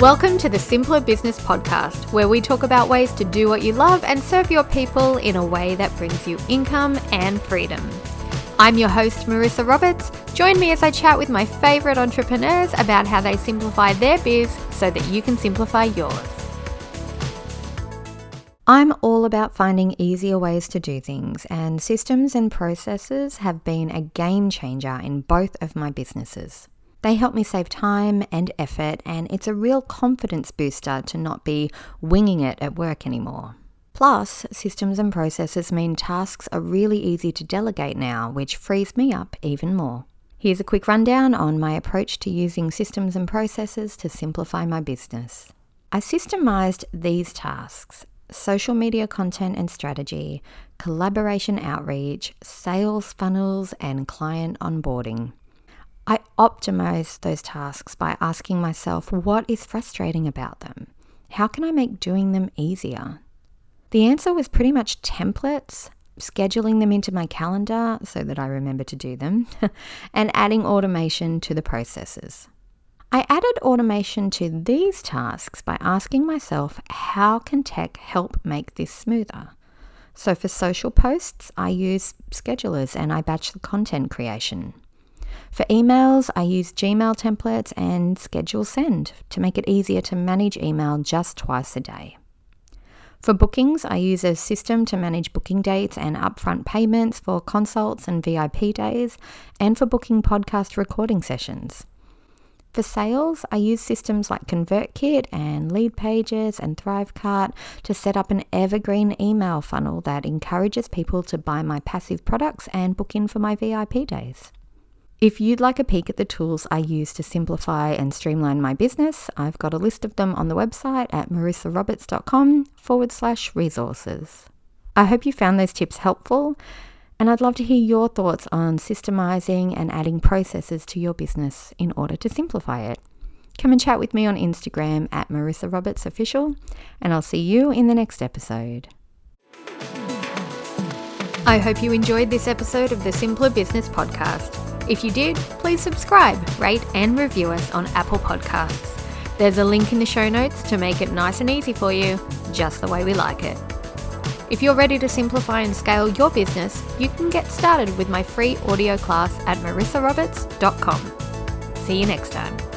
Welcome to the Simpler Business Podcast, where we talk about ways to do what you love and serve your people in a way that brings you income and freedom. I'm your host, Marissa Roberts. Join me as I chat with my favorite entrepreneurs about how they simplify their biz so that you can simplify yours. I'm all about finding easier ways to do things, and systems and processes have been a game changer in both of my businesses. They help me save time and effort, and it's a real confidence booster to not be winging it at work anymore. Plus, systems and processes mean tasks are really easy to delegate now, which frees me up even more. Here's a quick rundown on my approach to using systems and processes to simplify my business. I systemized these tasks social media content and strategy, collaboration outreach, sales funnels, and client onboarding. I optimize those tasks by asking myself what is frustrating about them? How can I make doing them easier? The answer was pretty much templates, scheduling them into my calendar so that I remember to do them, and adding automation to the processes. I added automation to these tasks by asking myself how can tech help make this smoother? So for social posts, I use schedulers and I batch the content creation. For emails, I use Gmail templates and schedule send to make it easier to manage email just twice a day. For bookings, I use a system to manage booking dates and upfront payments for consults and VIP days, and for booking podcast recording sessions. For sales, I use systems like ConvertKit and Leadpages and Thrivecart to set up an evergreen email funnel that encourages people to buy my passive products and book in for my VIP days. If you'd like a peek at the tools I use to simplify and streamline my business, I've got a list of them on the website at marissaroberts.com forward slash resources. I hope you found those tips helpful and I'd love to hear your thoughts on systemizing and adding processes to your business in order to simplify it. Come and chat with me on Instagram at Marissa Roberts Official, and I'll see you in the next episode. I hope you enjoyed this episode of the Simpler Business Podcast. If you did, please subscribe, rate, and review us on Apple Podcasts. There's a link in the show notes to make it nice and easy for you, just the way we like it. If you're ready to simplify and scale your business, you can get started with my free audio class at marissaroberts.com. See you next time.